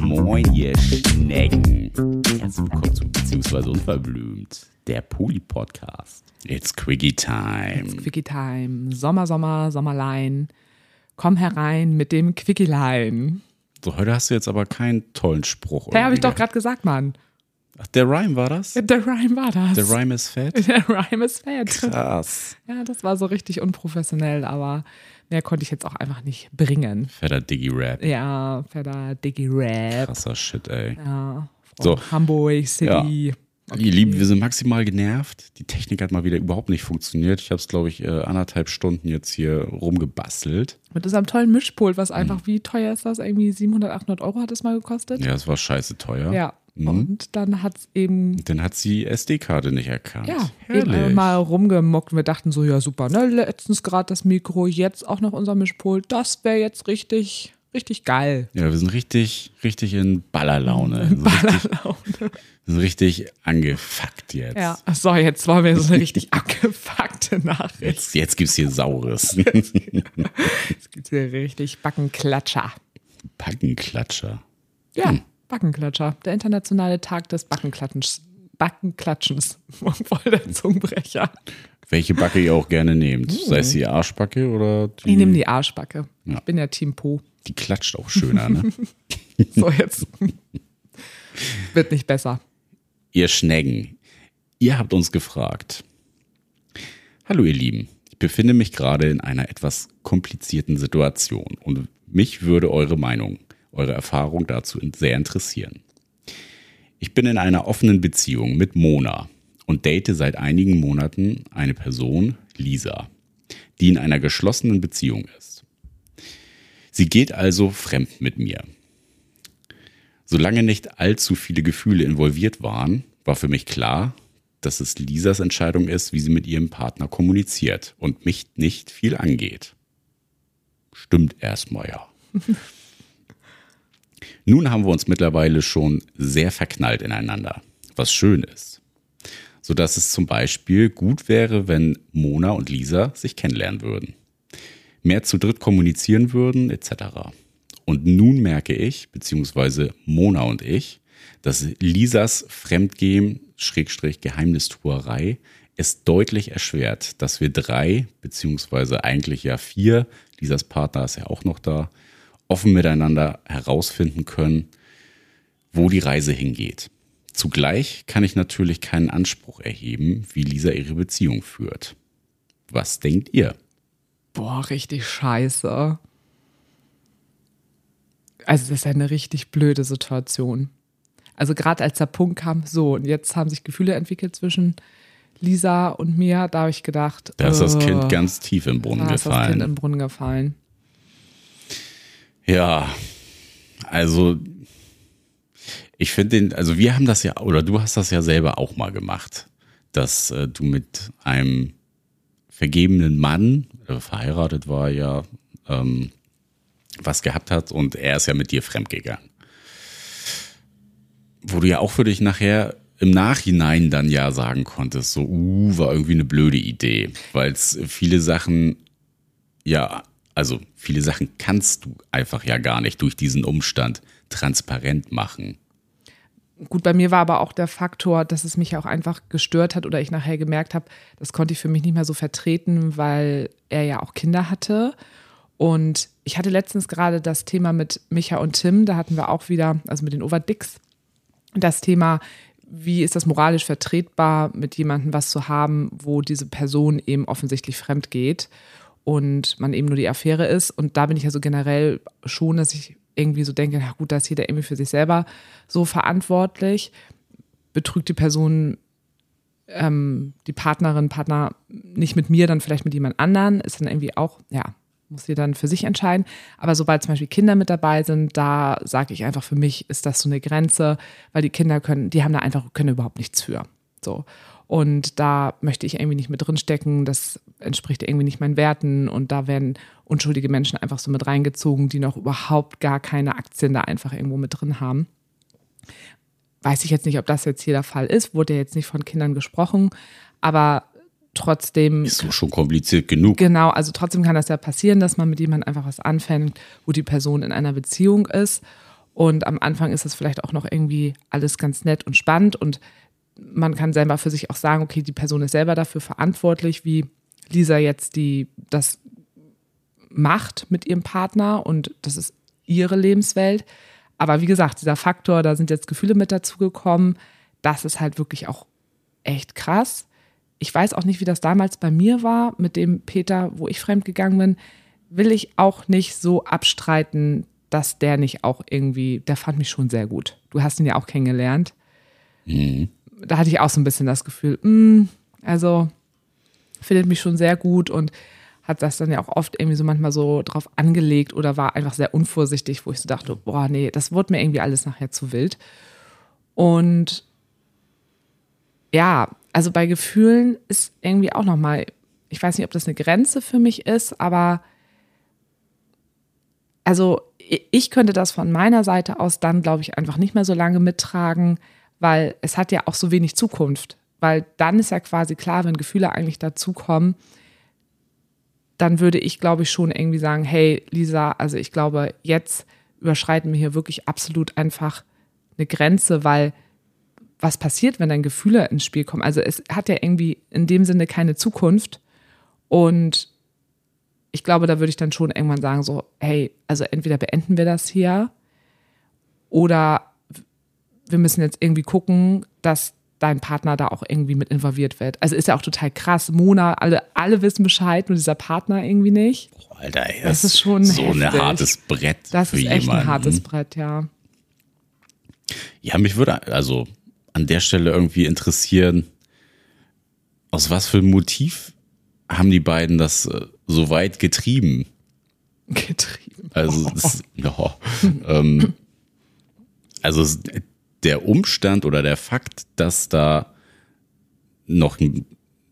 Moin, ihr Schnecken. Herzlich willkommen zu Beziehungsweise Unverblümt, der Poli-Podcast. It's Quickie Time. It's Quickie Time. Sommer, Sommer, Sommerlein. Komm herein mit dem Quickielein. So, heute hast du jetzt aber keinen tollen Spruch. Hey, habe ich doch gerade gesagt, Mann. Ach, der Rhyme war das? Der Rhyme war das. Der Rhyme ist fett? Der Rhyme ist fett. Krass. Ja, das war so richtig unprofessionell, aber mehr konnte ich jetzt auch einfach nicht bringen. Fetter Diggy-Rap. Ja, fetter Diggy Rap. Krasser Shit, ey. Ja, So. Hamburg City. Ihr Lieben, wir sind maximal genervt. Die Technik hat mal wieder überhaupt nicht funktioniert. Ich habe es, glaube ich, äh, anderthalb Stunden jetzt hier rumgebastelt. Mit unserem tollen Mischpult, was Mhm. einfach, wie teuer ist das? Irgendwie 700, 800 Euro hat es mal gekostet. Ja, es war scheiße teuer. Ja. Mhm. Und dann hat es eben Dann hat sie SD-Karte nicht erkannt. Ja, eben Herrlich. mal rumgemuckt. Wir dachten so, ja super, ne? Letztens gerade das Mikro, jetzt auch noch unser Mischpult. Das wäre jetzt richtig, richtig geil. Ja, wir sind richtig, richtig in Ballerlaune. Wir sind richtig, wir sind richtig angefuckt jetzt. Ja. So, jetzt wollen wir so eine richtig abgefuckte Nachricht. Jetzt, jetzt gibt's hier Saures. Jetzt gibt's hier richtig Backenklatscher. Packenklatscher. Ja, Backenklatscher. Der internationale Tag des Backenklatschens. Backenklatschens. Voll der Zungenbrecher. Welche Backe ihr auch gerne nehmt. Sei es die Arschbacke oder die. Ich nehme die Arschbacke. Ja. Ich bin ja Team Po. Die klatscht auch schöner, ne? So, jetzt wird nicht besser. ihr Schneggen, ihr habt uns gefragt. Hallo ihr Lieben, ich befinde mich gerade in einer etwas komplizierten Situation und mich würde eure Meinung, eure Erfahrung dazu sehr interessieren. Ich bin in einer offenen Beziehung mit Mona und date seit einigen Monaten eine Person, Lisa, die in einer geschlossenen Beziehung ist. Sie geht also fremd mit mir. Solange nicht allzu viele Gefühle involviert waren, war für mich klar, dass es Lisas Entscheidung ist, wie sie mit ihrem Partner kommuniziert und mich nicht viel angeht. Stimmt erstmal ja. Nun haben wir uns mittlerweile schon sehr verknallt ineinander, was schön ist. Sodass es zum Beispiel gut wäre, wenn Mona und Lisa sich kennenlernen würden. Mehr zu dritt kommunizieren würden, etc. Und nun merke ich, beziehungsweise Mona und ich, dass Lisas Fremdgehen, Schrägstrich Geheimnistuerei, es deutlich erschwert, dass wir drei, beziehungsweise eigentlich ja vier, Lisas Partner ist ja auch noch da, offen miteinander herausfinden können, wo die Reise hingeht. Zugleich kann ich natürlich keinen Anspruch erheben, wie Lisa ihre Beziehung führt. Was denkt ihr? Boah, richtig scheiße. Also, das ist ja eine richtig blöde Situation. Also, gerade als der Punkt kam, so, und jetzt haben sich Gefühle entwickelt zwischen Lisa und mir, da habe ich gedacht, Da ist das äh, Kind ganz tief im Brunnen da ist das Kind gefallen. im Brunnen gefallen. Ja, also ich finde den, also wir haben das ja, oder du hast das ja selber auch mal gemacht, dass äh, du mit einem vergebenen Mann, äh, verheiratet war ja, ähm, was gehabt hat und er ist ja mit dir fremdgegangen. Wo du ja auch für dich nachher im Nachhinein dann ja sagen konntest, so, uh, war irgendwie eine blöde Idee, weil es viele Sachen ja, also viele Sachen kannst du einfach ja gar nicht durch diesen Umstand transparent machen. Gut, bei mir war aber auch der Faktor, dass es mich auch einfach gestört hat oder ich nachher gemerkt habe, das konnte ich für mich nicht mehr so vertreten, weil er ja auch Kinder hatte. Und ich hatte letztens gerade das Thema mit Micha und Tim, da hatten wir auch wieder, also mit den Overdicks, das Thema, wie ist das moralisch vertretbar, mit jemandem was zu haben, wo diese Person eben offensichtlich fremd geht und man eben nur die Affäre ist. Und da bin ich ja so generell schon, dass ich irgendwie so denke, na gut, da ist jeder irgendwie für sich selber so verantwortlich. Betrügt die Person ähm, die Partnerin, Partner nicht mit mir, dann vielleicht mit jemand anderen, ist dann irgendwie auch, ja, muss sie dann für sich entscheiden. Aber sobald zum Beispiel Kinder mit dabei sind, da sage ich einfach, für mich ist das so eine Grenze, weil die Kinder können, die haben da einfach, können überhaupt nichts für. So. Und da möchte ich irgendwie nicht mit drinstecken. Das entspricht irgendwie nicht meinen Werten. Und da werden unschuldige Menschen einfach so mit reingezogen, die noch überhaupt gar keine Aktien da einfach irgendwo mit drin haben. Weiß ich jetzt nicht, ob das jetzt hier der Fall ist. Wurde ja jetzt nicht von Kindern gesprochen. Aber trotzdem. Ist so schon kompliziert genug. Genau, also trotzdem kann das ja passieren, dass man mit jemandem einfach was anfängt, wo die Person in einer Beziehung ist. Und am Anfang ist das vielleicht auch noch irgendwie alles ganz nett und spannend. Und man kann selber für sich auch sagen, okay, die Person ist selber dafür verantwortlich, wie Lisa jetzt die, das macht mit ihrem Partner und das ist ihre Lebenswelt. Aber wie gesagt, dieser Faktor, da sind jetzt Gefühle mit dazugekommen, das ist halt wirklich auch echt krass. Ich weiß auch nicht, wie das damals bei mir war mit dem Peter, wo ich fremdgegangen bin. Will ich auch nicht so abstreiten, dass der nicht auch irgendwie, der fand mich schon sehr gut. Du hast ihn ja auch kennengelernt. Mhm. Da hatte ich auch so ein bisschen das Gefühl, mh, hm, also findet mich schon sehr gut und hat das dann ja auch oft irgendwie so manchmal so drauf angelegt oder war einfach sehr unvorsichtig, wo ich so dachte, boah, nee, das wurde mir irgendwie alles nachher zu wild. Und ja, also bei Gefühlen ist irgendwie auch nochmal, ich weiß nicht, ob das eine Grenze für mich ist, aber also ich könnte das von meiner Seite aus dann, glaube ich, einfach nicht mehr so lange mittragen, weil es hat ja auch so wenig Zukunft. Weil dann ist ja quasi klar, wenn Gefühle eigentlich dazukommen, dann würde ich, glaube ich, schon irgendwie sagen, hey, Lisa, also ich glaube, jetzt überschreiten wir hier wirklich absolut einfach eine Grenze, weil was passiert, wenn dann Gefühle ins Spiel kommen? Also es hat ja irgendwie in dem Sinne keine Zukunft. Und ich glaube, da würde ich dann schon irgendwann sagen, so, hey, also entweder beenden wir das hier oder wir müssen jetzt irgendwie gucken, dass dein Partner da auch irgendwie mit involviert wird. Also ist ja auch total krass. Mona, alle, alle wissen Bescheid, nur dieser Partner irgendwie nicht. Oh, Alter, ey, das, das, ist schon so ein hartes Brett. Das ist echt jemanden. ein hartes Brett, ja. Ja, mich würde also an der Stelle irgendwie interessieren, aus was für einem Motiv haben die beiden das äh, so weit getrieben? Getrieben. Also, das, ja, ähm, also der Umstand oder der Fakt, dass da noch eine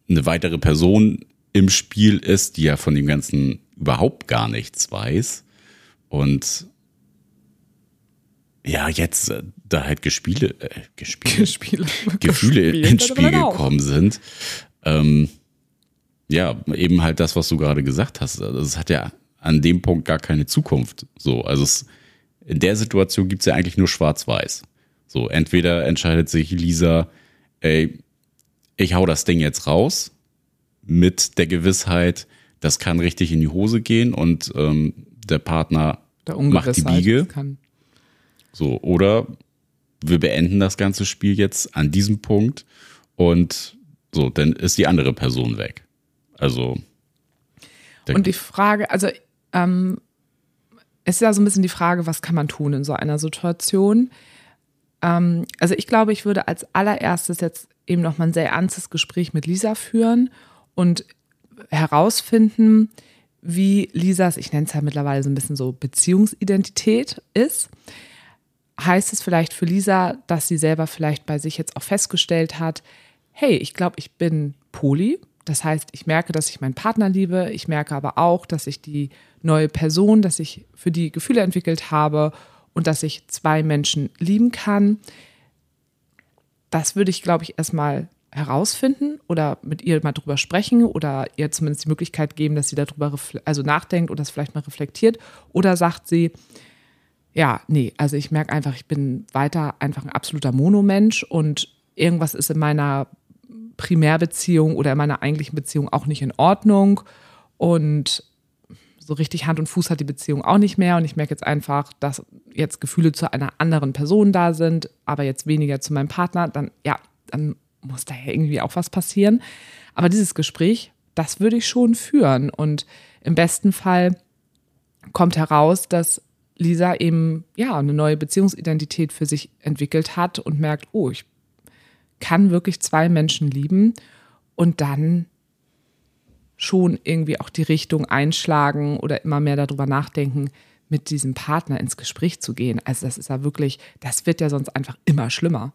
weitere Person im Spiel ist, die ja von dem Ganzen überhaupt gar nichts weiß und ja, jetzt äh, da halt Gespiele, äh, Gespiele, Gespiele. Gefühle ins Spiel gekommen sind. Ähm, ja, eben halt das, was du gerade gesagt hast. Also es hat ja an dem Punkt gar keine Zukunft. So, also es, in der Situation gibt's ja eigentlich nur Schwarz-Weiß. So, entweder entscheidet sich Lisa, ey, ich hau das Ding jetzt raus, mit der Gewissheit, das kann richtig in die Hose gehen und ähm, der Partner der macht die Biege. So, oder wir beenden das ganze Spiel jetzt an diesem Punkt und so, dann ist die andere Person weg. Also. Und die Frage, also ähm, es ist ja so ein bisschen die Frage, was kann man tun in so einer Situation? Ähm, also ich glaube, ich würde als allererstes jetzt eben noch mal ein sehr ernstes Gespräch mit Lisa führen und herausfinden, wie Lisas, ich nenne es ja mittlerweile so ein bisschen so Beziehungsidentität ist heißt es vielleicht für Lisa, dass sie selber vielleicht bei sich jetzt auch festgestellt hat, hey, ich glaube, ich bin Poli. Das heißt, ich merke, dass ich meinen Partner liebe. Ich merke aber auch, dass ich die neue Person, dass ich für die Gefühle entwickelt habe und dass ich zwei Menschen lieben kann. Das würde ich, glaube ich, erstmal herausfinden oder mit ihr mal drüber sprechen oder ihr zumindest die Möglichkeit geben, dass sie darüber also nachdenkt und das vielleicht mal reflektiert. Oder sagt sie, ja, nee, also ich merke einfach, ich bin weiter einfach ein absoluter Monomensch und irgendwas ist in meiner Primärbeziehung oder in meiner eigentlichen Beziehung auch nicht in Ordnung und so richtig Hand und Fuß hat die Beziehung auch nicht mehr. Und ich merke jetzt einfach, dass jetzt Gefühle zu einer anderen Person da sind, aber jetzt weniger zu meinem Partner, dann ja, dann muss da ja irgendwie auch was passieren. Aber dieses Gespräch, das würde ich schon führen. Und im besten Fall kommt heraus, dass Lisa eben ja eine neue Beziehungsidentität für sich entwickelt hat und merkt, oh, ich kann wirklich zwei Menschen lieben. Und dann schon irgendwie auch die Richtung einschlagen oder immer mehr darüber nachdenken, mit diesem Partner ins Gespräch zu gehen. Also das ist ja wirklich, das wird ja sonst einfach immer schlimmer.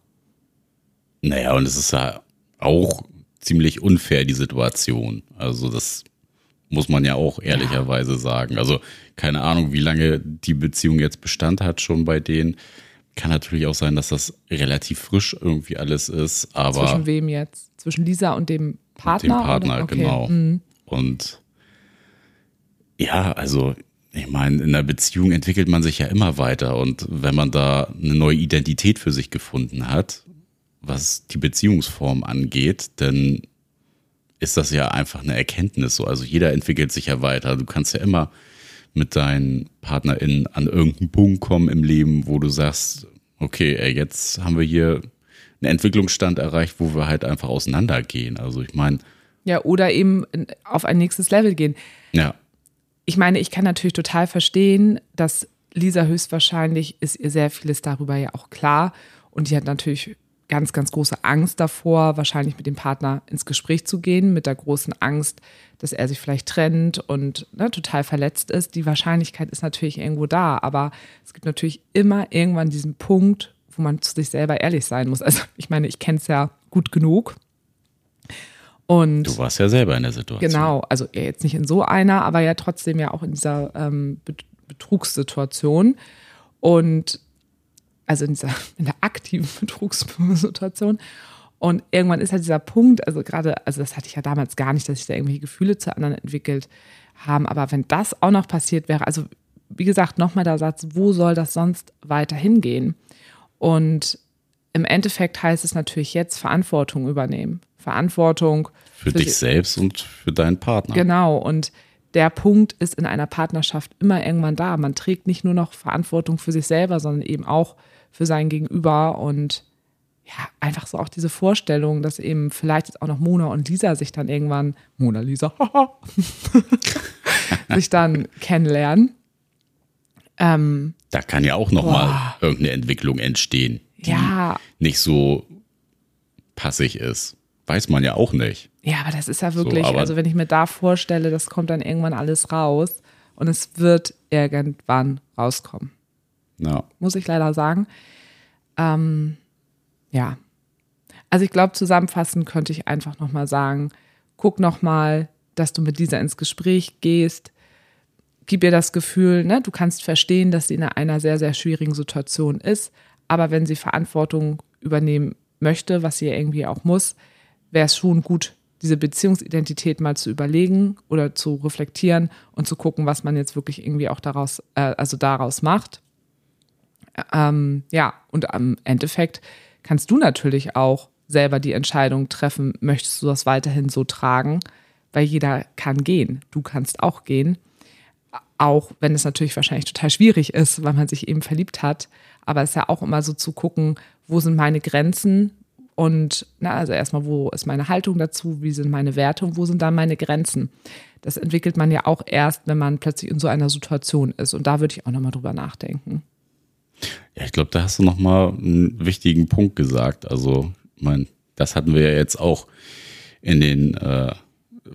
Naja, und es ist ja auch ziemlich unfair, die Situation. Also das muss man ja auch ehrlicherweise ja. sagen. Also keine Ahnung, wie lange die Beziehung jetzt Bestand hat schon bei denen. Kann natürlich auch sein, dass das relativ frisch irgendwie alles ist. Aber Zwischen wem jetzt? Zwischen Lisa und dem Partner? Dem Partner? Okay. genau. Mhm. Und ja, also ich meine, in einer Beziehung entwickelt man sich ja immer weiter und wenn man da eine neue Identität für sich gefunden hat, was die Beziehungsform angeht, dann ist das ja einfach eine Erkenntnis so. Also jeder entwickelt sich ja weiter. Du kannst ja immer mit deinen PartnerInnen an irgendeinen Punkt kommen im Leben, wo du sagst, okay, jetzt haben wir hier einen Entwicklungsstand erreicht, wo wir halt einfach auseinandergehen. Also ich meine, Ja, oder eben auf ein nächstes Level gehen. ja, Ich meine, ich kann natürlich total verstehen, dass Lisa höchstwahrscheinlich ist ihr sehr vieles darüber ja auch klar und die hat natürlich ganz, ganz große Angst davor, wahrscheinlich mit dem Partner ins Gespräch zu gehen, mit der großen Angst, dass er sich vielleicht trennt und ne, total verletzt ist. Die Wahrscheinlichkeit ist natürlich irgendwo da, aber es gibt natürlich immer irgendwann diesen Punkt, wo man zu sich selber ehrlich sein muss. Also ich meine, ich kenne es ja gut genug. Und du warst ja selber in der Situation. Genau, also jetzt nicht in so einer, aber ja trotzdem ja auch in dieser ähm, Bet- Betrugssituation. Und also in, dieser, in der aktiven Betrugssituation. Und irgendwann ist halt dieser Punkt, also gerade, also das hatte ich ja damals gar nicht, dass ich da irgendwelche Gefühle zu anderen entwickelt haben. Aber wenn das auch noch passiert wäre, also wie gesagt, nochmal der Satz, wo soll das sonst weiter hingehen? Und im Endeffekt heißt es natürlich jetzt Verantwortung übernehmen. Verantwortung Für dich sich- selbst und für deinen Partner. Genau, und der Punkt ist in einer Partnerschaft immer irgendwann da. Man trägt nicht nur noch Verantwortung für sich selber, sondern eben auch für sein Gegenüber und ja, einfach so auch diese Vorstellung, dass eben vielleicht jetzt auch noch Mona und Lisa sich dann irgendwann, Mona Lisa, sich dann kennenlernen. Ähm, Da kann ja auch nochmal irgendeine Entwicklung entstehen, die ja, nicht so passig ist. Weiß man ja auch nicht. Ja, aber das ist ja wirklich, aber- also wenn ich mir da vorstelle, das kommt dann irgendwann alles raus und es wird irgendwann rauskommen, Ja. muss ich leider sagen. Ähm, ja, also ich glaube, zusammenfassend könnte ich einfach nochmal sagen, guck nochmal, dass du mit dieser ins Gespräch gehst, gib ihr das Gefühl, ne, du kannst verstehen, dass sie in einer sehr, sehr schwierigen Situation ist, aber wenn sie Verantwortung übernehmen möchte, was sie irgendwie auch muss, wäre es schon gut, diese Beziehungsidentität mal zu überlegen oder zu reflektieren und zu gucken, was man jetzt wirklich irgendwie auch daraus, äh, also daraus macht. Ähm, ja, und am Endeffekt kannst du natürlich auch selber die Entscheidung treffen, möchtest du das weiterhin so tragen, weil jeder kann gehen. Du kannst auch gehen. Auch wenn es natürlich wahrscheinlich total schwierig ist, weil man sich eben verliebt hat. Aber es ist ja auch immer so zu gucken, wo sind meine Grenzen und na, also erstmal, wo ist meine Haltung dazu, wie sind meine Werte und wo sind dann meine Grenzen. Das entwickelt man ja auch erst, wenn man plötzlich in so einer Situation ist. Und da würde ich auch nochmal drüber nachdenken. Ja, ich glaube, da hast du nochmal einen wichtigen Punkt gesagt. Also, ich mein, das hatten wir ja jetzt auch in den äh,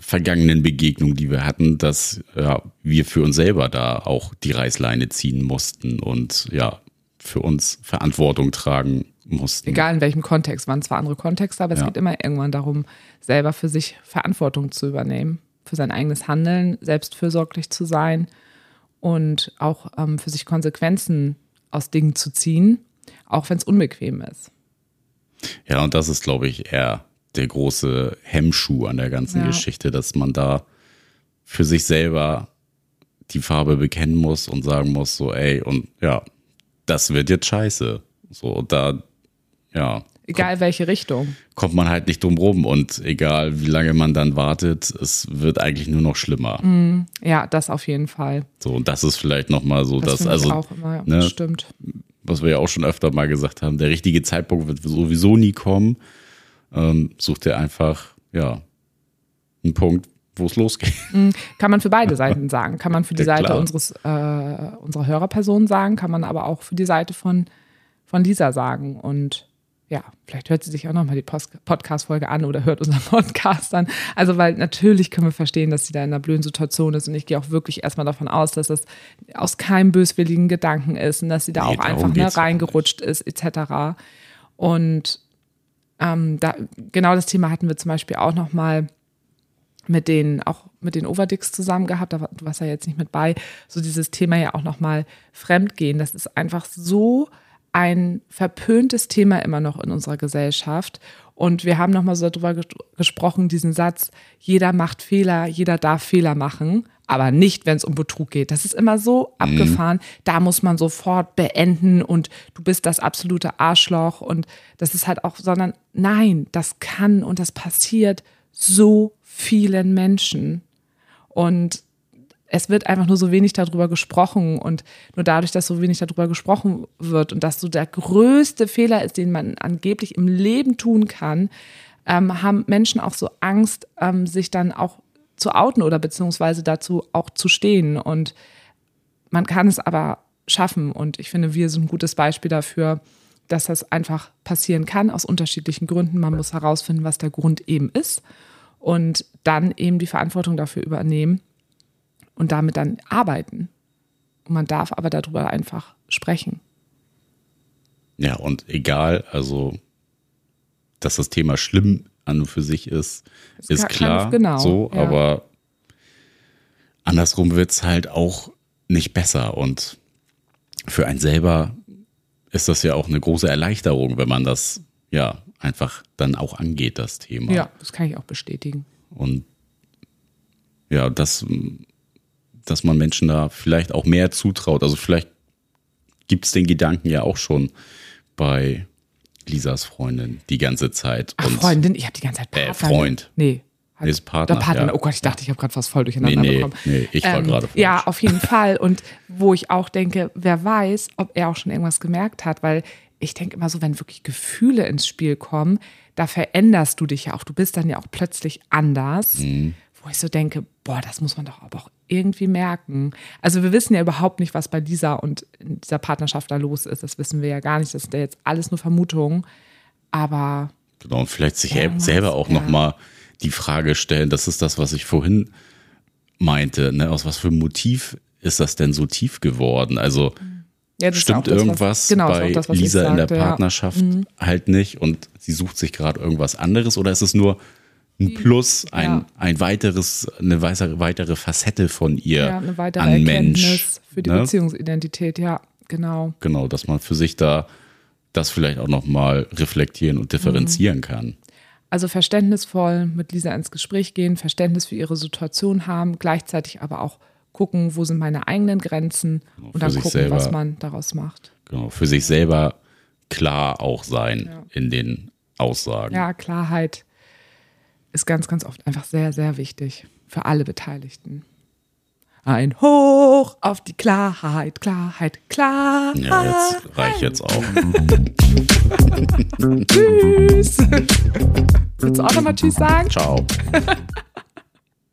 vergangenen Begegnungen, die wir hatten, dass ja, wir für uns selber da auch die Reißleine ziehen mussten und ja, für uns Verantwortung tragen mussten. Egal in welchem Kontext, waren zwar andere Kontexte, aber es Ja. geht immer irgendwann darum, selber für sich Verantwortung zu übernehmen, für sein eigenes Handeln, selbstfürsorglich zu sein und auch ähm, für sich Konsequenzen aus Dingen zu ziehen, auch wenn es unbequem ist. Ja, und das ist, glaube ich, eher der große Hemmschuh an der ganzen Ja. Geschichte, dass man da für sich selber die Farbe bekennen muss und sagen muss, so, ey, und ja, das wird jetzt scheiße. So, da, ja, Egal welche Richtung. kommt man halt nicht drum rum und egal wie lange man dann wartet, es wird eigentlich nur noch schlimmer. Ja, das auf jeden Fall. So, und das ist vielleicht nochmal so, Das dass, also, auch immer, ne, stimmt. was wir ja auch schon öfter mal gesagt haben, der richtige Zeitpunkt wird sowieso nie kommen. Ähm, such dir einfach, ja, einen Punkt, wo es losgeht. Kann man für beide Seiten sagen. Kann man für die Ja, Seite unseres, äh, unserer Hörerperson sagen, kann man aber auch für die Seite von, von Lisa sagen. Und ja, vielleicht hört sie sich auch nochmal die Podcast-Folge an oder hört unseren Podcast an. Also, weil natürlich können wir verstehen, dass sie da in einer blöden Situation ist. Und ich gehe auch wirklich erstmal davon aus, dass das aus keinem böswilligen Gedanken ist und dass sie da Nee, auch einfach ne, reingerutscht ist, etc. Und ähm, da, genau das Thema hatten wir zum Beispiel auch nochmal mit den, auch mit den Overdicks zusammen gehabt, da war- du warst ja jetzt nicht mit bei, so dieses Thema ja auch nochmal Fremdgehen. Das ist einfach so ein verpöntes Thema immer noch in unserer Gesellschaft. Und wir haben nochmal so darüber ges gesprochen, diesen Satz, jeder macht Fehler, jeder darf Fehler machen, aber nicht, wenn es um Betrug geht. Das ist immer so abgefahren. Da muss man sofort beenden und du bist das absolute Arschloch und das ist halt auch, sondern nein, das kann und das passiert so vielen Menschen. Und es wird einfach nur so wenig darüber gesprochen und nur dadurch, dass so wenig darüber gesprochen wird und dass so der größte Fehler ist, den man angeblich im Leben tun kann, ähm, haben Menschen auch so Angst, ähm, sich dann auch zu outen oder beziehungsweise dazu auch zu stehen. Und man kann es aber schaffen. Und ich finde, wir sind ein gutes Beispiel dafür, dass das einfach passieren kann aus unterschiedlichen Gründen. Man muss herausfinden, was der Grund eben ist und dann eben die Verantwortung dafür übernehmen und damit dann arbeiten. Und man darf aber darüber einfach sprechen. Ja, und egal, also, dass das Thema schlimm an und für sich ist, ist, ist klar. Genau, so, ja. aber andersrum wird es halt auch nicht besser. Und für einen selber ist das ja auch eine große Erleichterung, wenn man das ja einfach dann auch angeht, das Thema. Ja, das kann ich auch bestätigen. Und ja, das dass man Menschen da vielleicht auch mehr zutraut. Also vielleicht gibt es den Gedanken ja auch schon bei Lisas Freundin die ganze Zeit. Ach, Und, Freundin? Ich habe die ganze Zeit Partner. Äh, Freund. Nee. Halt ist Partner. Der Partner. Ja. Oh Gott, ich dachte, ich habe gerade was voll durcheinander nee, nee, bekommen. Nee, ich war ähm, gerade. Ja, auf jeden Fall. Und wo ich auch denke, wer weiß, ob er auch schon irgendwas gemerkt hat, weil ich denke immer so, wenn wirklich Gefühle ins Spiel kommen, da veränderst du dich ja auch. Du bist dann ja auch plötzlich anders. Mhm. Wo ich so denke, boah, das muss man doch aber auch irgendwie merken. Also wir wissen ja überhaupt nicht, was bei dieser und dieser Partnerschaft da los ist. Das wissen wir ja gar nicht. Das ist ja jetzt alles nur Vermutungen. Aber genau und vielleicht sich selber auch ja. noch mal die Frage stellen. Das ist das, was ich vorhin meinte. Ne? Aus was für einem Motiv ist das denn so tief geworden? Also ja, stimmt das, irgendwas was, genau, bei das, Lisa sagte, in der Partnerschaft ja. mhm. halt nicht und sie sucht sich gerade irgendwas anderes oder ist es nur ein Plus, ein, ja. ein weiteres, eine weitere, weitere Facette von ihr ja, eine weitere an Mensch. Für die ne? Beziehungsidentität, ja, genau. Genau, dass man für sich da das vielleicht auch nochmal reflektieren und differenzieren mhm. kann. Also verständnisvoll mit Lisa ins Gespräch gehen, Verständnis für ihre Situation haben, gleichzeitig aber auch gucken, wo sind meine eigenen Grenzen genau, und dann gucken, selber, was man daraus macht. Genau, für sich selber klar auch sein ja. in den Aussagen. Ja, Klarheit ist ganz, ganz oft einfach sehr, sehr wichtig für alle Beteiligten. Ein Hoch auf die Klarheit, Klarheit, Klarheit. Ja, jetzt reicht jetzt auch. tschüss. Willst du auch nochmal Tschüss sagen? Ciao.